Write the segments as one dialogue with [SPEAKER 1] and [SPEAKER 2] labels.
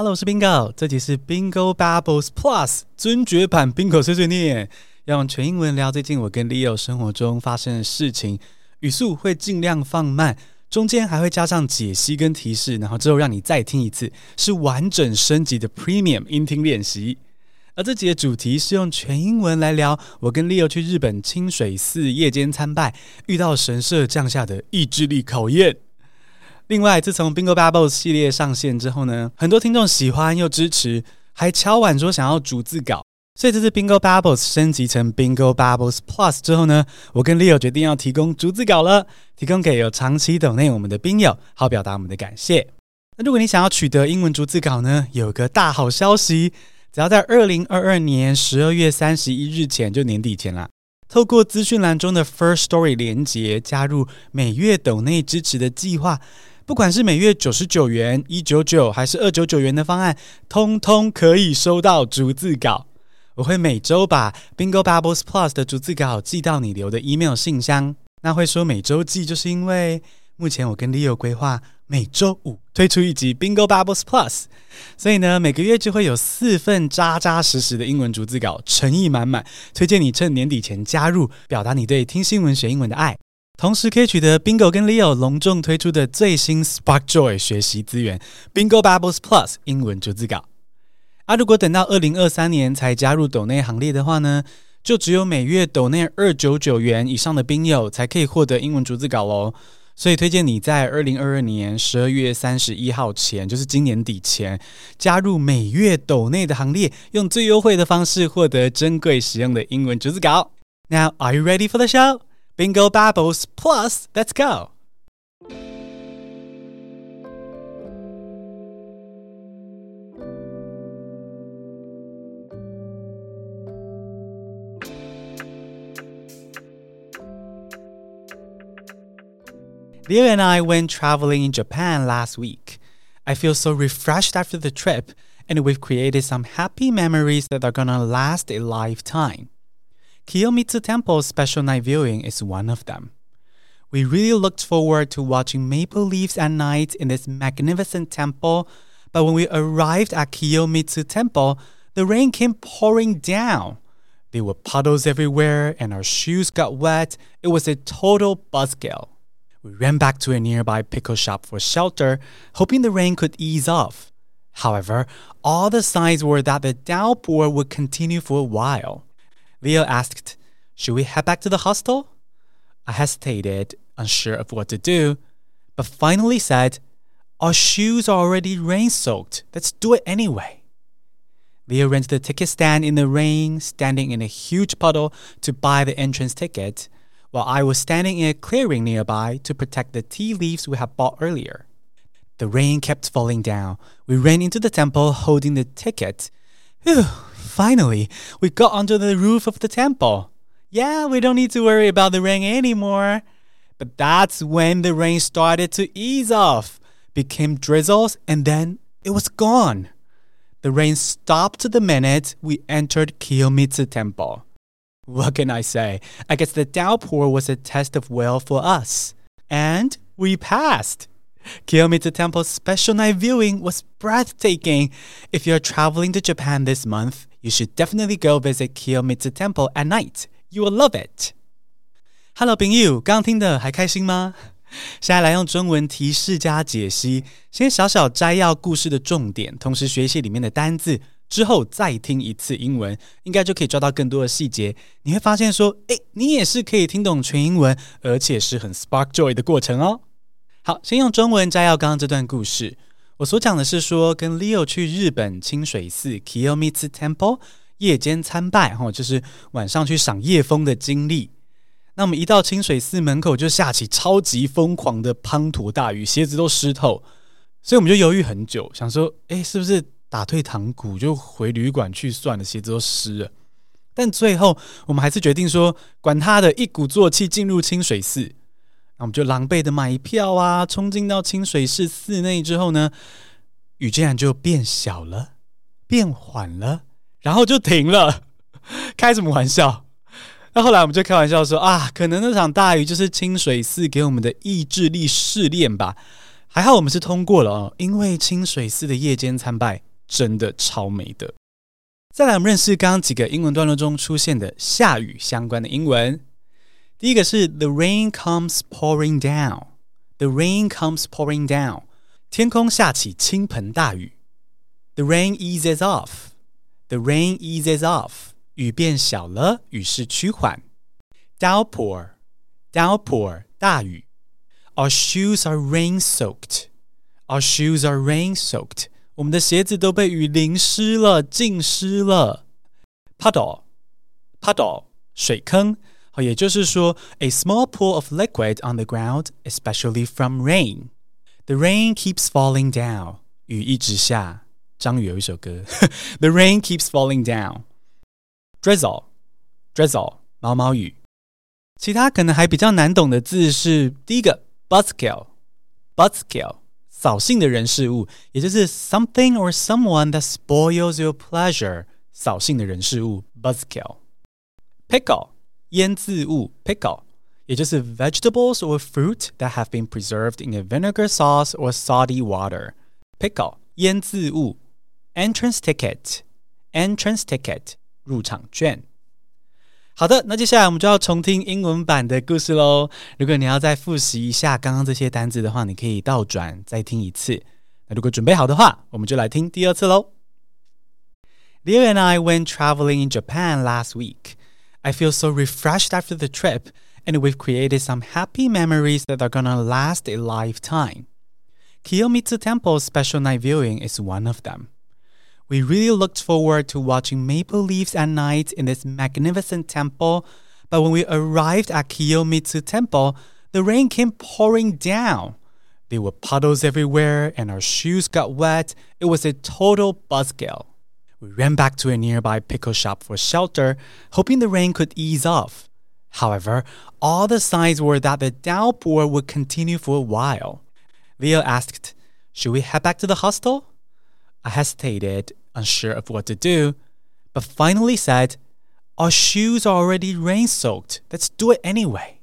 [SPEAKER 1] Hello，我是 Bingo，这集是 Bingo Bubbles Plus 尊爵版 Bingo 碎碎念，要用全英文聊最近我跟 Leo 生活中发生的事情，语速会尽量放慢，中间还会加上解析跟提示，然后之后让你再听一次，是完整升级的 Premium 音听练习。而这集的主题是用全英文来聊我跟 Leo 去日本清水寺夜间参拜，遇到神社降下的意志力考验。另外，自从 Bingo Bubbles 系列上线之后呢，很多听众喜欢又支持，还敲碗说想要逐字稿。所以这次 Bingo Bubbles 升级成 Bingo Bubbles Plus 之后呢，我跟 Leo 决定要提供逐字稿了，提供给有长期等内我们的宾友，好表达我们的感谢。那如果你想要取得英文逐字稿呢，有个大好消息，只要在二零二二年十二月三十一日前，就年底前啦，透过资讯栏中的 First Story 连接，加入每月斗内支持的计划。不管是每月九十九元、一九九还是二九九元的方案，通通可以收到逐字稿。我会每周把 Bingo Bubbles Plus 的逐字稿寄到你留的 email 信箱。那会说每周寄，就是因为目前我跟 Leo 规划每周五推出一集 Bingo Bubbles Plus，所以呢，每个月就会有四份扎扎实实的英文逐字稿，诚意满满，推荐你趁年底前加入，表达你对听新闻学英文的爱。同时可以取得 Bingo 跟 Leo 隆重推出的最新 Spark Joy 学习资源 Bingo Bubbles Plus 英文逐字稿。啊，如果等到二零二三年才加入斗内行列的话呢，就只有每月斗内二九九元以上的宾友才可以获得英文逐字稿喽。所以推荐你在二零二二年十二月三十一号前，就是今年底前，加入每月斗内的行列，用最优惠的方式获得珍贵实用的英文逐字稿。Now are you ready for the show? Bingo Babbles Plus, let's go! Leo and I went traveling in Japan last week. I feel so refreshed after the trip, and we've created some happy memories that are gonna last a lifetime. Kiyomizu Temple's special night viewing is one of them. We really looked forward to watching maple leaves at night in this magnificent temple, but when we arrived at Kiyomizu Temple, the rain came pouring down. There were puddles everywhere and our shoes got wet. It was a total buzzkill. We ran back to a nearby pickle shop for shelter, hoping the rain could ease off. However, all the signs were that the downpour would continue for a while. Leo asked, Should we head back to the hostel? I hesitated, unsure of what to do, but finally said, Our shoes are already rain soaked. Let's do it anyway. Leo ran to the ticket stand in the rain, standing in a huge puddle to buy the entrance ticket, while I was standing in a clearing nearby to protect the tea leaves we had bought earlier. The rain kept falling down. We ran into the temple holding the ticket. Whew, Finally, we got onto the roof of the temple. Yeah, we don't need to worry about the rain anymore. But that's when the rain started to ease off, became drizzles, and then it was gone. The rain stopped the minute we entered Kiyomizu Temple. What can I say? I guess the downpour was a test of will for us. And we passed. Kiyomitsu Temple's special night viewing was breathtaking. If you're traveling to Japan this month, you should definitely go visit Kiyomitsu Temple at night. You will love it. Hello，朋友，刚听的还开心吗？现在来用中文提示加解析，先小小摘要故事的重点，同时学习里面的单字，之后再听一次英文，应该就可以抓到更多的细节。你会发现说，诶，你也是可以听懂全英文，而且是很 spark joy 的过程哦。 好，先用中文摘要刚刚这段故事。我所讲的是说，跟 Leo 去日本清水寺 Kiyomitsu Temple 夜间参拜，哈，就是晚上去赏夜风的经历。那我们一到清水寺门口，就下起超级疯狂的滂沱大雨，鞋子都湿透，所以我们就犹豫很久，想说，哎，是不是打退堂鼓，就回旅馆去算了，鞋子都湿了。但最后，我们还是决定说，管他的，一鼓作气进入清水寺。那我们就狼狈的买票啊，冲进到清水寺寺内之后呢，雨竟然就变小了，变缓了，然后就停了。开什么玩笑？那后来我们就开玩笑说啊，可能那场大雨就是清水寺给我们的意志力试炼吧。还好我们是通过了哦，因为清水寺的夜间参拜真的超美的。再来，我们认识刚刚几个英文段落中出现的下雨相关的英文。第一个是 The rain comes pouring down。The rain comes pouring down。天空下起倾盆大雨。The rain eases off. The rain eases off. 雨变小了，雨势趋缓。Downpour, downpour, 大雨。Our shoes are rain soaked. Our shoes are rain soaked. 我们的鞋子都被雨淋湿了，浸湿了。Puddle, puddle, 水坑。 好，也就是说，a small pool of liquid on the ground, especially from rain. The rain keeps falling down. 雨一直下。张宇有一首歌，The rain keeps falling down。Drizzle，drizzle，毛毛雨。其他可能还比较难懂的字是第一个 buzzkill，buzzkill，扫兴的人事物，也就是 something or someone that spoils your pleasure，扫兴的人事物 buzzkill。Pickle， 腌渍物 pickle，也就是 vegetables or fruit that have been preserved in a vinegar sauce or salty water。Pickle，腌渍物。Entrance ticket, entrance ticket，入场券。好的，那接下来我们就要重听英文版的故事喽。如果你要再复习一下刚刚这些单字的话，你可以倒转再听一次。那如果准备好的话，我们就来听第二次喽。Leo and I went traveling in Japan last week. I feel so refreshed after the trip, and we've created some happy memories that are gonna last a lifetime. Kiyomizu Temple's special night viewing is one of them. We really looked forward to watching maple leaves at night in this magnificent temple, but when we arrived at Kiyomizu Temple, the rain came pouring down. There were puddles everywhere and our shoes got wet. It was a total buzzkill. We ran back to a nearby pickle shop for shelter, hoping the rain could ease off. However, all the signs were that the downpour would continue for a while. Leo asked, Should we head back to the hostel? I hesitated unsure of what to do, but finally said, Our shoes are already rain soaked. Let's do it anyway.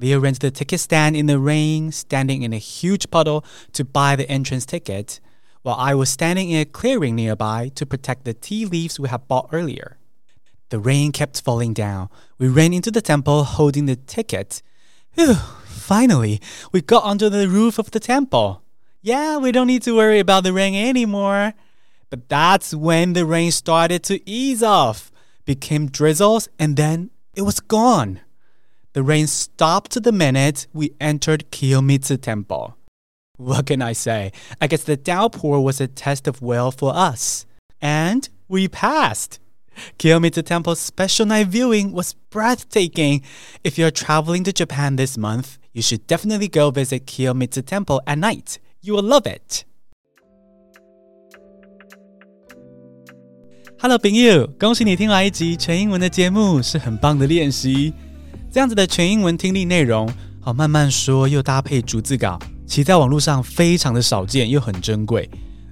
[SPEAKER 1] Leo ran to the ticket stand in the rain, standing in a huge puddle to buy the entrance ticket, while I was standing in a clearing nearby to protect the tea leaves we had bought earlier. The rain kept falling down. We ran into the temple holding the ticket. Whew, finally, we got under the roof of the temple. Yeah, we don't need to worry about the rain anymore. But that's when the rain started to ease off, became drizzles, and then it was gone. The rain stopped the minute we entered Kiyomizu Temple. What can I say? I guess the downpour was a test of will for us. And we passed. Kiyomitsu Temple's special night viewing was breathtaking. If you're traveling to Japan this month, you should definitely go visit Kiyomitsu Temple at night. You will love it. Hello，朋友，恭喜你听完一集全英文的节目，是很棒的练习。这样子的全英文听力内容，好慢慢说，又搭配逐字稿， 其在网络上非常的少见，又很珍贵。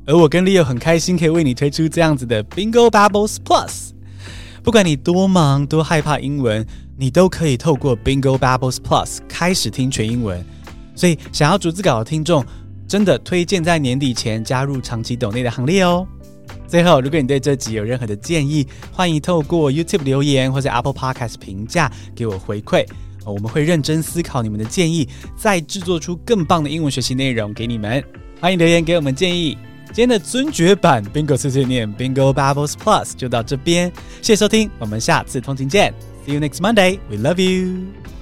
[SPEAKER 1] 而我跟 Leo 很开心，可以为你推出这样子的 Bingo Bubbles Plus。不管你多忙多害怕英文，你都可以透过 Bingo Bubbles Plus 开始听全英文。所以，想要逐字稿的听众，真的推荐在年底前加入长期抖内的行列哦。最后，如果你对这集有任何的建议，欢迎透过 YouTube 留言或者 Apple Podcast 评价给我回馈，我们会认真思考你们的建议，再制作出更棒的英文学习内容给你们。欢迎留言给我们建议。今天的尊爵版 Bingo 碎碎念 Bingo Bubbles Plus 就到这边，谢谢收听，我们下次通勤见，See you next Monday，We love you。